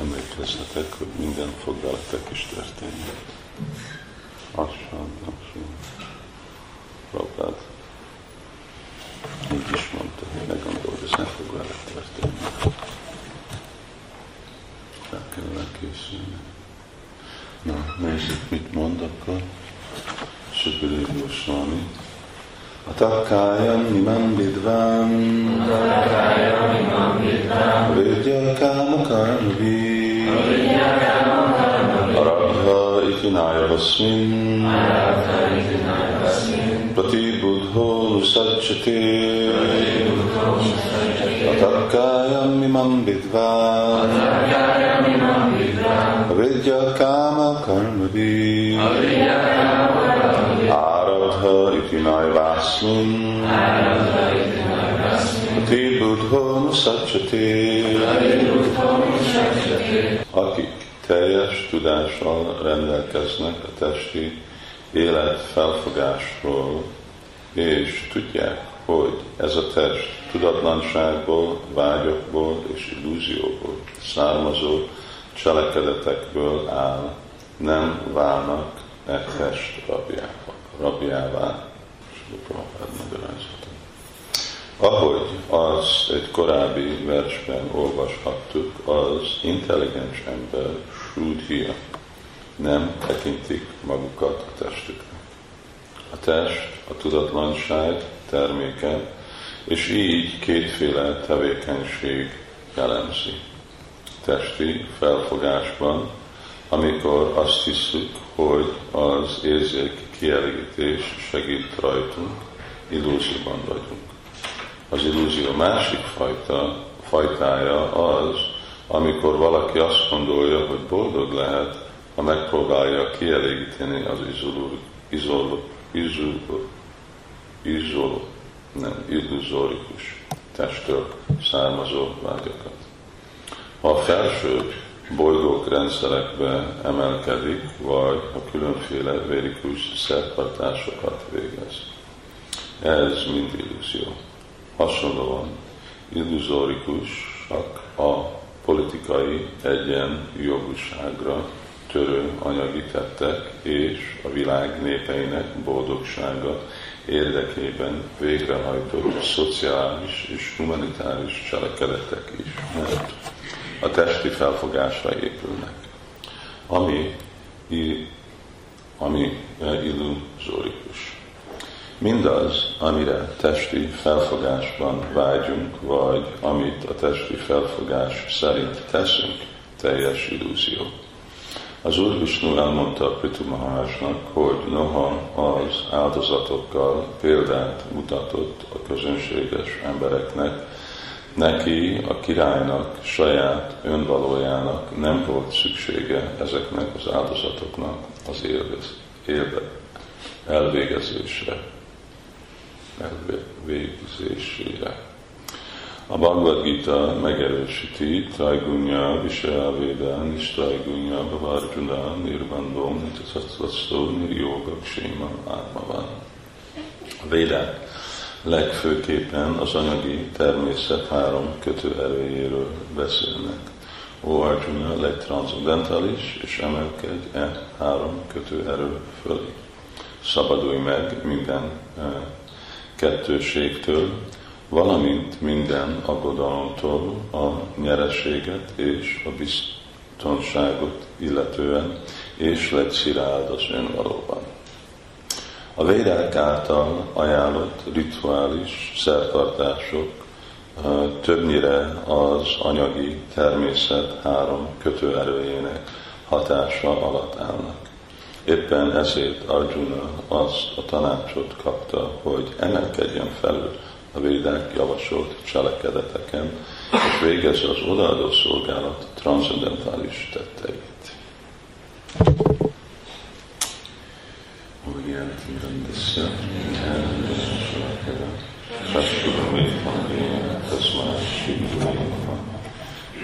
emlékezzetek, hogy minden fog veletek is történni. Lassan, lassan. Prabhupád így is mondta, hogy ne gondold, ez nem fog veled történni. Fel kell készülni. Na, nézzük, mit mond akkor. Sukadév Goswami. Atakájam imam vidván Vidya káma karmavi Arabha itinaya vasmin Prati buddho nusajjate Atakájam imam vidván Vidya káma karmavi Aradha iti naivasmin Ti buddho nusacchati Akik teljes tudással rendelkeznek a testi élet felfogásról, és tudják, hogy ez a test tudatlanságból, vágyokból és illúzióból származó cselekedetekből áll, nem válnak e test rabjává. rabjává. Ahogy az egy korábbi versben olvashattuk, az intelligens ember Srudhia nem tekintik magukat a testüknek. A test, a tudatlanság terméke, és így kétféle tevékenység jellemzi. Testi felfogásban, amikor azt hiszük, hogy az érzék kielégítés segít rajtunk, illúzióban vagyunk. Az illúzió másik fajta, fajtája az, amikor valaki azt gondolja, hogy boldog lehet, ha megpróbálja kielégíteni az izoló, izoló, izoló, izoló, nem, illuzórikus testtől származó vágyakat. Ha a felső bolygók rendszerekbe emelkedik, vagy a különféle vérikus szertartásokat végez. Ez mind illúzió. Hasonlóan illuzórikusak a politikai egyenjogúságra törő anyagi tettek és a világ népeinek boldogsága érdekében végrehajtott szociális és humanitáris cselekedetek is, mert a testi felfogásra épülnek, ami, ami illuzórikus. Mindaz, amire testi felfogásban vágyunk, vagy amit a testi felfogás szerint teszünk, teljes illúzió. Az Úr Vishnu elmondta Prithu Mahásnak, hogy noha az áldozatokkal példát mutatott a közönséges embereknek, neki, a királynak, saját önvalójának nem volt szüksége ezeknek az áldozatoknak az élvez, élve, elvégezésre, elvégzésére. A Bhagavad Gita megerősíti Trajgunya Visaya Veda Nistrajgunya Bavarjuna Nirvandom Nitasatsvasszó Niryoga Ksima Átmavan. A Védák legfőképpen az anyagi természet három kötőerőjéről beszélnek. Ó Arjuna, legtranszendentális, és emelkedj e három kötőerő fölé. Szabadulj meg minden e, kettőségtől, valamint minden aggodalomtól a nyereséget és a biztonságot illetően, és lett sziráld az önvalóban. A védák által ajánlott rituális szertartások többnyire az anyagi természet három kötőerőjének hatása alatt állnak. Éppen ezért Arjuna azt a tanácsot kapta, hogy emelkedjen felül a védák javasolt cselekedeteken, és végezze az odaadó szolgálat transzendentális tetteit.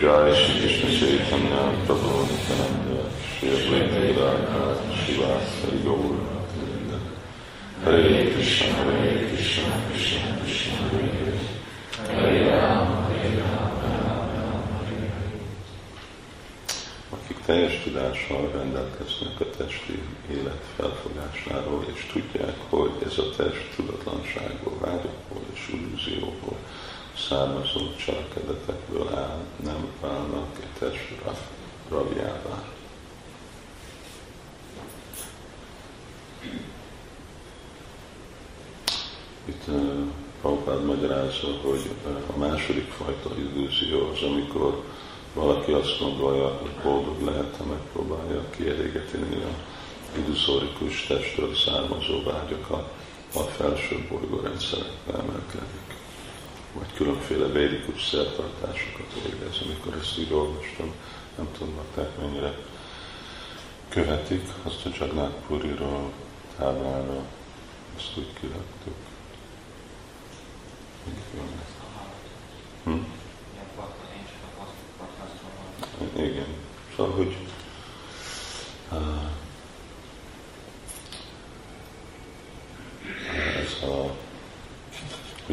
Jai Shri Krishna Chaitanya Prabhu Nityananda Shri Advaita Gadadhar Shivasari Gaura Hare Krishna, Hare Krishna, Krishna Krishna, Hare Hare, Hare Rama, Hare Rama, Rama Hare teljes tudással rendelkeznek a testi élet felfogásáról, és tudják, hogy ez a test tudatlanságból, vágyokból és illúzióból származó cselekedetekből áll, nem válnak egy test rabjává. Itt uh, Prabhupád magyarázza, hogy a második fajta illúzió az, amikor valaki azt gondolja, hogy boldog lehet, ha megpróbálja kielégíteni a illuzórikus testről származó vágyakat, a felső bolygórendszerekbe emelkedik. Vagy különféle védikus szertartásokat végez. Amikor ezt így olvastam, nem tudom, bakták mennyire követik azt a Jagnát Puriról táblára, ezt úgy kiraktuk. Hm? Igen. Szóval, hogy uh, ez a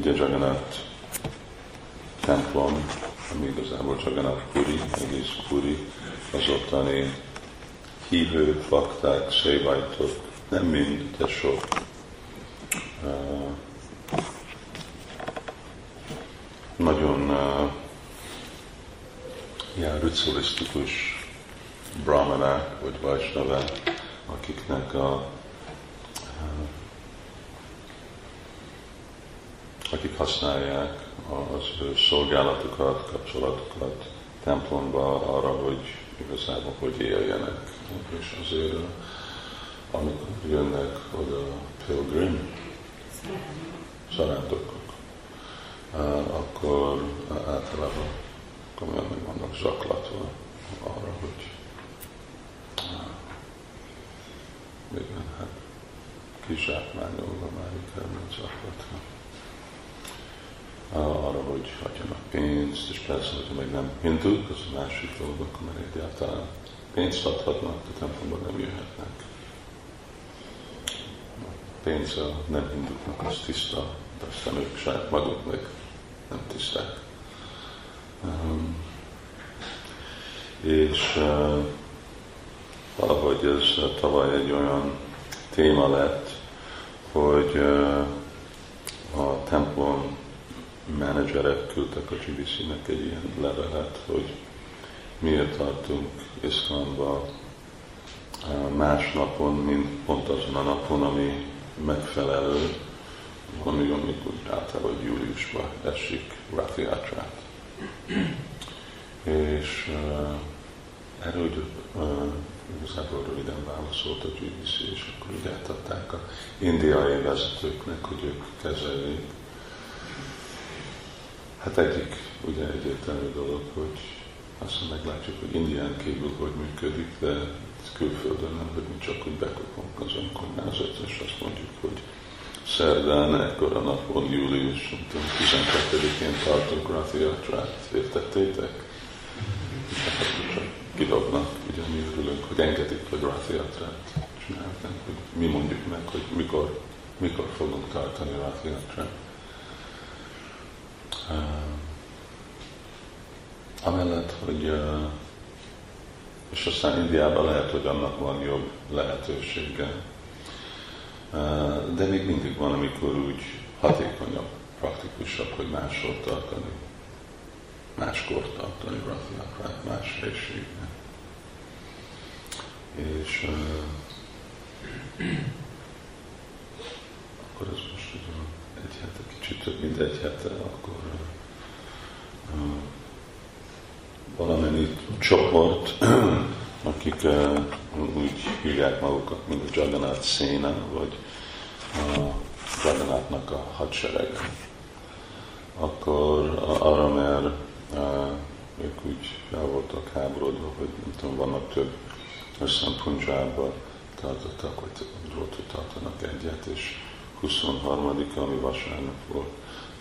ugye Jagannath templom, ami igazából Jagannath Puri, egész Puri, az ottani hívők, fakták, szévajtok, nem mind, de sok. Uh, nagyon uh, ilyen ritualisztikus brahmanák vagy vajsnavák, akiknek a akik használják az szolgálatukat, kapcsolatukat templomba arra, hogy igazából hogy éljenek. És azért amikor jönnek oda pilgrim, szarándokok, akkor általában komolyan meg vannak zaklatva arra, hogy igen, hát kizsákmányolva már inkább zaklatva. Arra, hogy adjanak pénzt, és persze, hogyha meg nem hinduk, az a másik dolog, akkor már egyáltalán pénzt adhatnak, de templomban nem jöhetnek. A pénz a nem hinduknak az tiszta, de aztán ők saját maguk meg nem tiszták. Um, és uh, valahogy ez uh, tavaly egy olyan téma lett, hogy uh, a templom menedzserek küldtek a GBC-nek egy ilyen levelet, hogy miért tartunk Isztánba más napon, mint pont azon a napon, ami megfelelő, valami, amikor általában júliusban esik Rathi És uh, erről uh, igazából röviden válaszolt a GBC, és akkor úgy a indiai vezetőknek, hogy ők kezeljék. Hát egyik ugye egyértelmű dolog, hogy azt meglátjuk, hogy Indián kívül hogy működik, de külföldön nem, hogy mi csak úgy bekopunk az önkormányzat, és azt mondjuk, hogy szerdán, ekkor a napon, július 12-én tartunk Rathiatrát, értettétek? Hát csak kidobnak, ugye mi örülünk, hogy engedik, hogy Rathiatrát csinálnak, hogy mi mondjuk meg, hogy mikor, mikor fogunk tartani Rathiatrát. Amellett, hogy és aztán Indiában lehet, hogy annak van jobb lehetősége, de még mindig van, amikor úgy hatékonyabb, praktikusabb, hogy máshol tartani, máskor tartani Rathiakrát, más helységben. És akkor ez most egy hete, kicsit több mint hete, akkor valamennyi csoport, akik úgy hívják magukat, mint a Jagannath Széna, vagy a Jagannathnak a hadserege. Akkor arra, mert ők úgy fel voltak háborodva, hogy nem tudom, vannak több, aztán Punjabban tartottak, vagy tartanak egyet, és 23 ami vasárnap volt,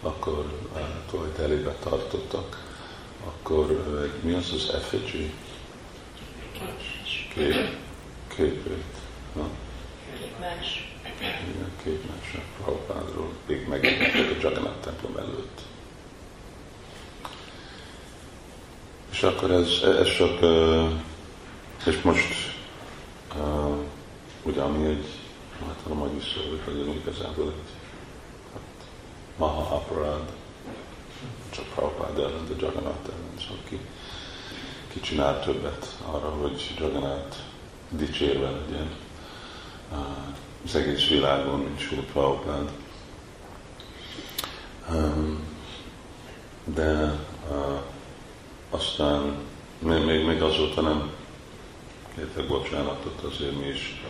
akkor uh, Delhibe tartottak, akkor uh, mi az az effigy? Kép, képét. Ha? Képmás. Igen, képmás a Prabhupádról, még megjelentek a Jagannath templom előtt. És akkor ez, ez csak uh, és most ugye ami egy, hát a mai szó, hogy igazából egy hát, maha aparád, csak Prabhupád ellen, de Jagannath ellen, szóval ki, ki csinál többet arra, hogy Jagannath dicsérve legyen az egész világon, mint Sula Prabhupád. De aztán még, még, még azóta nem kértek bocsánatot, azért mi is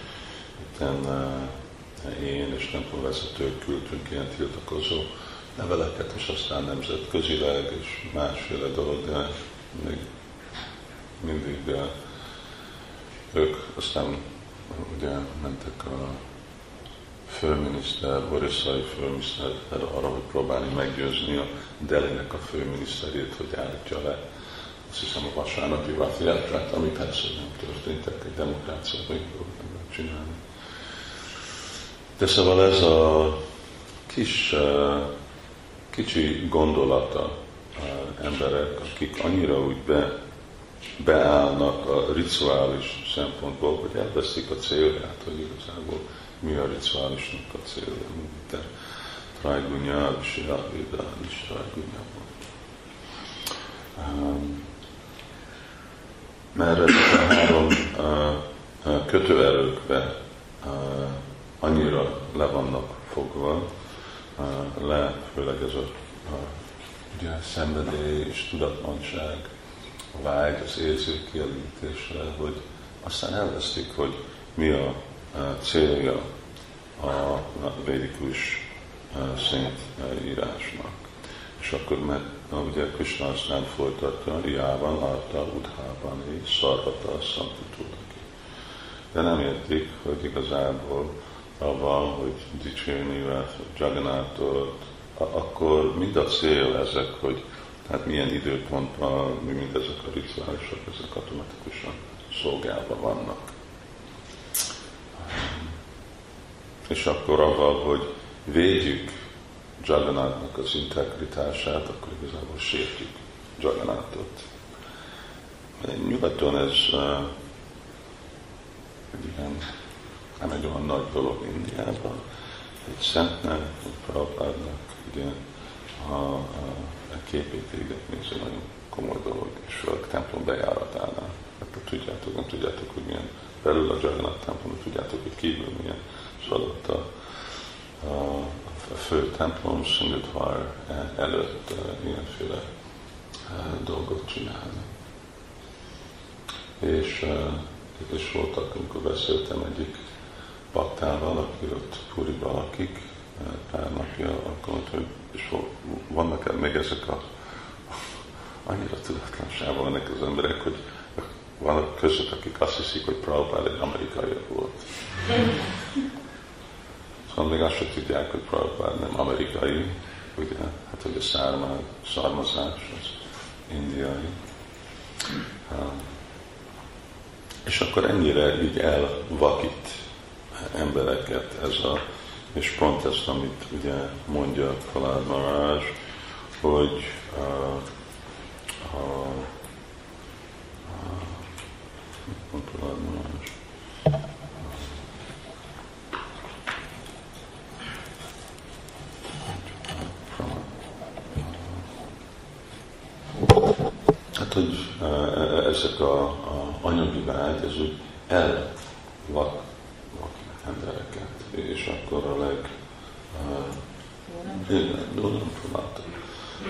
itten uh, én és templomvezetők küldtünk ilyen tiltakozó leveleket, és aztán nemzetközileg, és másféle dolog, de még mindig ők aztán ugye mentek a főminiszter, Borisai főminiszter arra, hogy próbálni meggyőzni a Delinek a főminiszterét, hogy állítja le azt hiszem a vasárnapi Vathiátrát, ami persze nem történtek, egy demokráciában így csinálni. De szóval ez a kis, kicsi gondolata emberek, akik annyira úgy be, beállnak a rituális szempontból, hogy elveszik a célját, hogy igazából mi a rituálisnak a célja, mint Trajgunya, Vishyavida, Trajgunya. Um, mert ezek a három uh, kötőerőkbe annyira le vannak fogva, le, főleg ez a uh, ugye, szenvedély és tudatlanság, a vágy, az érzékkielégítésre, hogy aztán elvesztik, hogy mi a célja a védikus szent írásnak. És akkor mert ugye Krishna aztán folytatta, Jában, Arta, Udhában, Szarvata, Szantutulaki. De nem értik, hogy igazából avval, hogy dicsérni Jagannathot, akkor mind a cél ezek, hogy hát milyen időpontban, mi mind ezek a rituálisok, ezek automatikusan szolgálva vannak. És akkor avval, hogy védjük Jagannathnak az integritását, akkor igazából sértjük Jagannathot. Nyugaton ez uh, egy ilyen, nem egy olyan nagy dolog Indiában, egy szentnek, egy Prabhupádnak, ugye a, a, a képét égetni, ez egy nagyon komoly dolog, és a templom bejáratánál. Hát tudjátok, nem tudjátok, hogy milyen belül a Jagannath templom, tudjátok, hogy kívül milyen. Ott a, a, a fő templom Sindhar előtt uh, ilyenféle uh, dolgot csinálni. És, uh, és voltak, amikor beszéltem egyik baktával, aki ott Puriba lakik, pár napja, akkor mondta, hogy és vannak még ezek a annyira tudatlanságban vannak az emberek, hogy vannak között, akik azt hiszik, hogy Prabhupád egy amerikai volt. Szóval még azt sem tudják, hogy Prabhupád nem amerikai, ugye, hát hogy a szárma, származás az indiai. És akkor ennyire így elvakít embereket ez a, és pont ezt, amit ugye mondja Falád Marázs, hogy uh, uh, pont Falád Marázs, Hát, hogy ezek a, a anyagi vágy, ez úgy elvak embereket, és akkor a leg Nunam Pramata.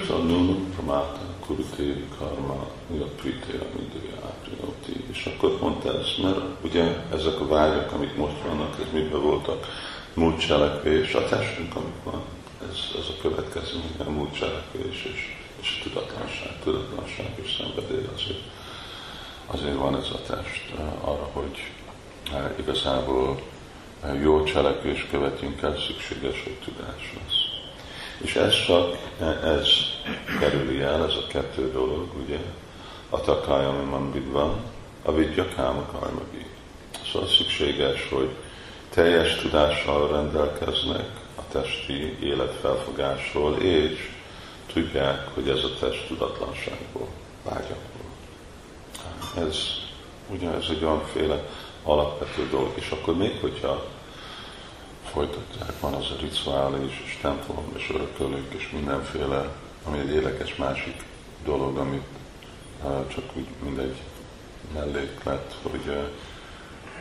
Szóval Nunam Pramata Kuruté Karma Prité Amidője Áprinoti. És akkor pont ez, mert ugye ezek a vágyak, amik most vannak, ez miben voltak? Múlt cselekvés, a testünk, amik van, ez, ez a következő, a múlt cselekvés és, és a tudatlanság, tudatlanság és szenvedély azért, azért van ez a test arra, hogy igazából jó cselekvés követünk el, szükséges, hogy tudás lesz. És ez csak, ez kerüli el, ez a kettő dolog, ugye, a takája, van vidva, a vidya káma karmagi. Szóval szükséges, hogy teljes tudással rendelkeznek a testi életfelfogásról, és tudják, hogy ez a test tudatlanságból, vágyakból. Ez Ugye ez egy olyanféle alapvető dolog, és akkor még hogyha folytatják, van az a rituális, és templom, és örökölők, és mindenféle, ami egy érdekes másik dolog, amit uh, csak úgy mindegy melléklet, hogy uh,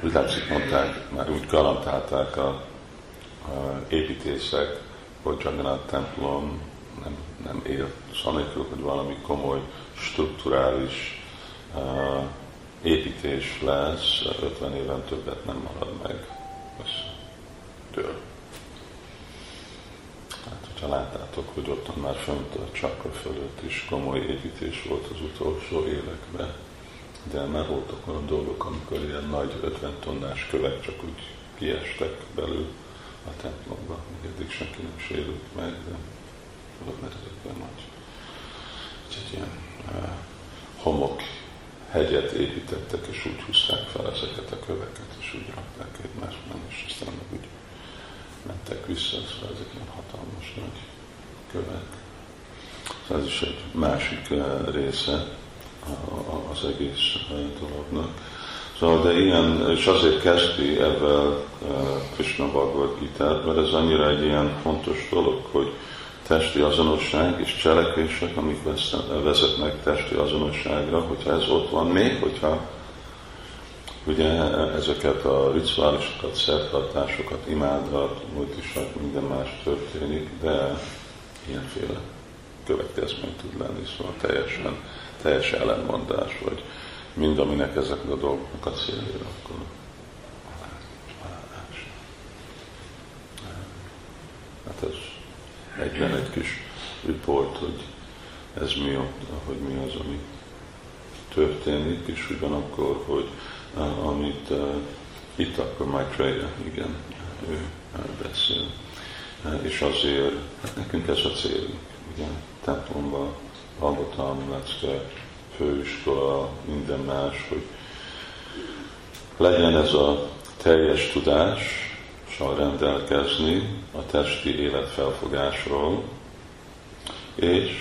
úgy látszik mondták, már úgy garantálták a, a építészek, hogy Jagannath templom nem, nem él, szanélkül, hogy valami komoly, strukturális uh, építés lesz, 50 éven többet nem marad meg. Ez dől. Hát, hogyha láttátok, hogy ott már fönt a csakra fölött is komoly építés volt az utolsó években, de már voltak olyan dolgok, amikor ilyen nagy 50 tonnás kövek csak úgy kiestek belül a templomba. Még eddig senki nem sérült meg, de mert ezekben nagy. Egy ilyen uh, homok hegyet építettek, és úgy húzták fel ezeket a köveket, és úgy rakták egymásban, és aztán úgy mentek vissza, szóval ezek ilyen hatalmas nagy kövek. Szóval ez is egy másik része az egész dolognak. Szóval, de ilyen, és azért kezdi ebben Krishna Bhagavad Gita, mert ez annyira egy ilyen fontos dolog, hogy testi azonosság és cselekvések, amik vezetnek testi azonosságra, hogyha ez ott van, még hogyha ugye ezeket a rituálisokat, szertartásokat, imádat, multisak, minden más történik, de ilyenféle következmény tud lenni, szóval teljesen, teljes ellenmondás, vagy mind, aminek ezek a dolgoknak a célja, akkor Hát ez egyben egy kis report, hogy ez mi, hogy mi az, ami történik, és ugyanakkor, hogy amit uh, itt akkor Maitreya, igen, ő uh, beszél. És azért, hát nekünk ez a cél, ugye, templomban, hallgatom, lecke, főiskola, minden más, hogy legyen ez a teljes tudás, rendelkezni a testi élet felfogásról, és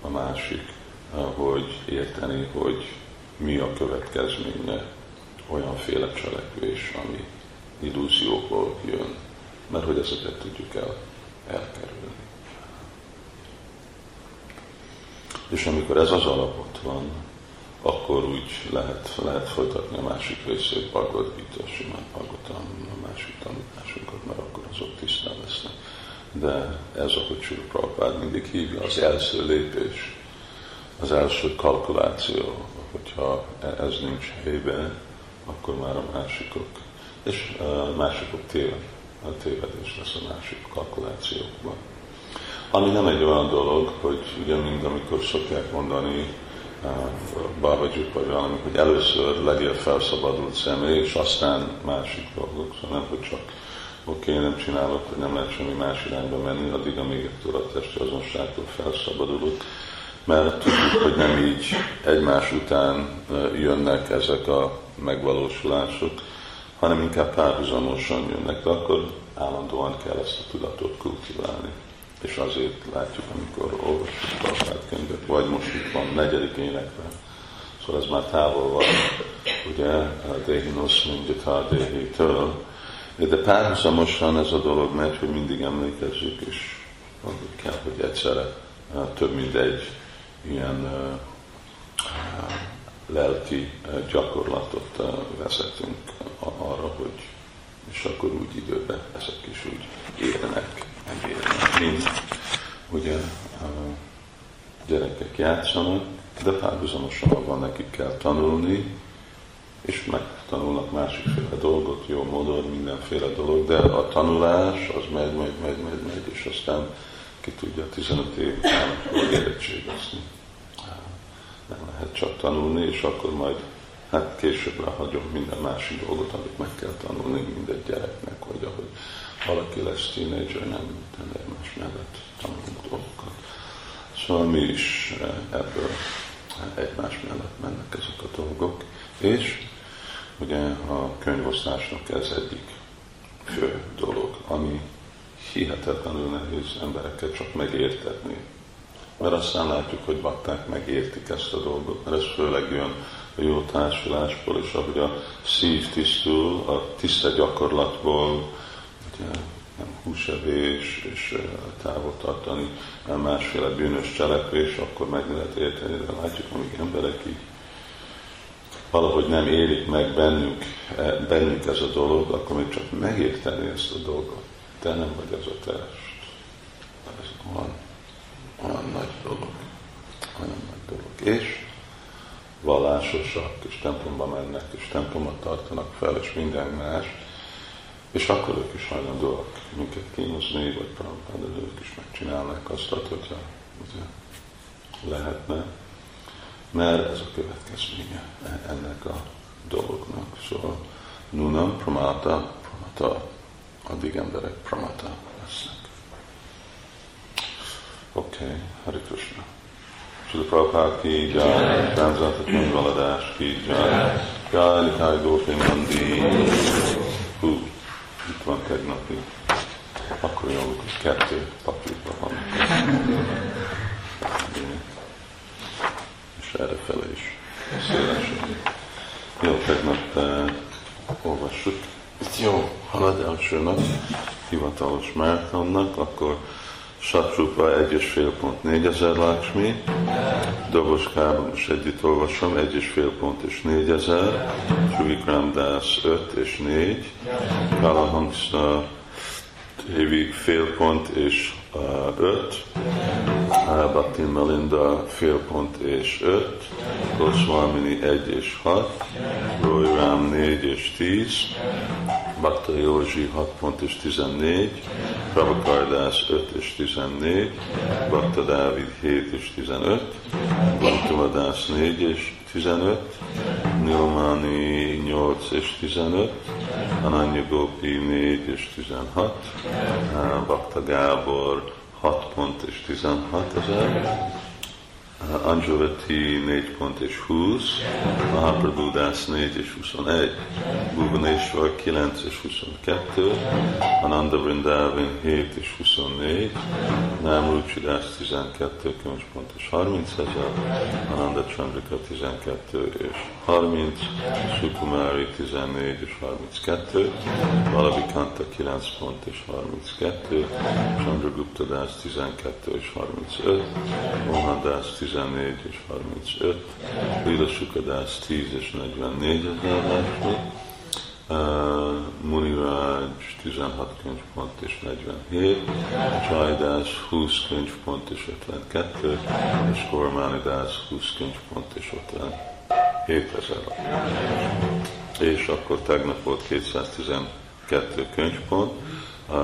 a másik, hogy érteni, hogy mi a következménye olyanféle cselekvés, ami illúzióból jön, mert hogy ezeket tudjuk el, elkerülni. És amikor ez az alapot van, akkor úgy lehet, lehet folytatni a másik részét, Bhagavad Gita, simán Bhagavatam, a másik tanításunkat, mert akkor azok tisztán lesznek. De ez, ahogy Sri Prabhupád mindig hívja, az első lépés, az első kalkuláció, hogyha ez nincs helyben, akkor már a másikok, és a másikok téved, a tévedés lesz a másik kalkulációkban. Ami nem egy olyan dolog, hogy ugye mind amikor szokják mondani, Babajuk vagy valami, hogy először legyél felszabadult személy, és aztán másik dolgok. Szóval nem, hogy csak oké, okay, nem csinálok, hogy nem lehet semmi más irányba menni, addig, amíg ettől a testi azonságtól felszabadulok. Mert tudjuk, hogy nem így egymás után jönnek ezek a megvalósulások, hanem inkább párhuzamosan jönnek, de akkor állandóan kell ezt a tudatot kultiválni. És azért látjuk, amikor olvassuk a könyvet, vagy most itt van negyedik énekben, szóval ez már távol van, ugye, a Dehinos Mindjata Dehi-től, de párhuzamosan ez a dolog megy, hogy mindig emlékezzük, és kell, hogy egyszerre több mint egy ilyen lelki gyakorlatot vezetünk arra, hogy és akkor úgy időben ezek is úgy érnek mint ugye a gyerekek játszanak, de párhuzamosan abban nekik kell tanulni, és megtanulnak másikféle dolgot, jó módon, mindenféle dolog, de a tanulás az megy, megy, megy, megy, megy, és aztán ki tudja 15 év után érettségezni. Nem lehet csak tanulni, és akkor majd hát később hagyom minden másik dolgot, amit meg kell tanulni mindegy gyereknek, vagy ahogy valaki lesz tínédzser, nem egymás mellett tanulunk dolgokat. Szóval mi is eh, ebből eh, egymás mellett mennek ezek a dolgok, és ugye a könyvosztásnak ez egyik fő dolog, ami hihetetlenül nehéz embereket csak megértetni. Mert aztán látjuk, hogy bakták megértik ezt a dolgot, mert ez főleg jön a jó társulásból, és ahogy a szív tisztul, a tiszta gyakorlatból, ugye, nem húsevés, és távol tartani másféle bűnös cselekvés, akkor meg lehet érteni, de látjuk, amíg emberek így valahogy nem érik meg bennük, e, bennük ez a dolog, akkor még csak megérteni ezt a dolgot. Te nem vagy ez a test. Ez olyan, olyan nagy dolog. Olyan nagy dolog. És vallásosak, és templomba mennek, és templomot tartanak fel, és minden más, és akkor ők is hajlandóak minket kínozni, vagy Prabhupád, ők is megcsinálnak azt, hogyha ugye, lehetne, mert ez a következménye ennek a dolognak. Szóval Nunam Pramata, Pramata, addig emberek Pramata lesznek. Oké, okay, Hare. Srila Prabhupada ki jai, Tanzata Valadas ki jai, Jai Nikai Gopi Mandi. Hú, itt van tegnapi. Akkor jó, hogy kettő papírban van. És erre fele is szélesen. Jó, tegnap uh, olvassuk. Itt jó, halad első nap, hivatalos mártonnak, akkor Saprúpa 1 és fél pont 4000 Lakshmi, Doboskában most együtt olvasom, 1 és fél pont és 4000, Suvikram Das 5 és 4, Kalahangsa Devi fél pont és 5, uh, Bhakti Melinda fél pont és 5, Goswamini 1 és 6, Roy Ram 4 és 10, Bakta Józsi 6 pont és 14, Prabhakajdás 5 és 14, Bakta Dávid 7 és 15, Bantumadás 4 és 15, Nilmani 8 és 15, Ananya Gopi 4 és 16, Bakta Gábor 6 pont és 16 ezer, Anjavati 4 pont és 20, Mahaprabhu Das 4 és 21, Bhuvaneshwar 9 és 22, Ananda Vrindavan 7 és 24, Namruchi Das 12 könyvpont és 30 ezer, Ananda Chandrika 12 és 30, Sukumari 14 és 32, Valavikanta 9 pont és 32, Chandragupta Das 12 és 35, Mohan Das 14 és 35, Lila Sukadász 10 és 44 ezer uh, Muniraj 16 könyvpont és 47, Csajdász 20 könyvpont és 52, és Kormánidász 20 könyvpont és 57 ezer. És akkor tegnap volt 212 könyvpont, uh,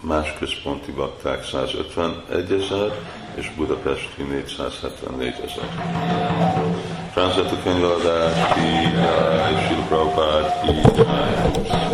más központi bakták 151 ezer, és budapesti 474 ezer. Transzatú könyvadás, ki, és Prabhupád, ki,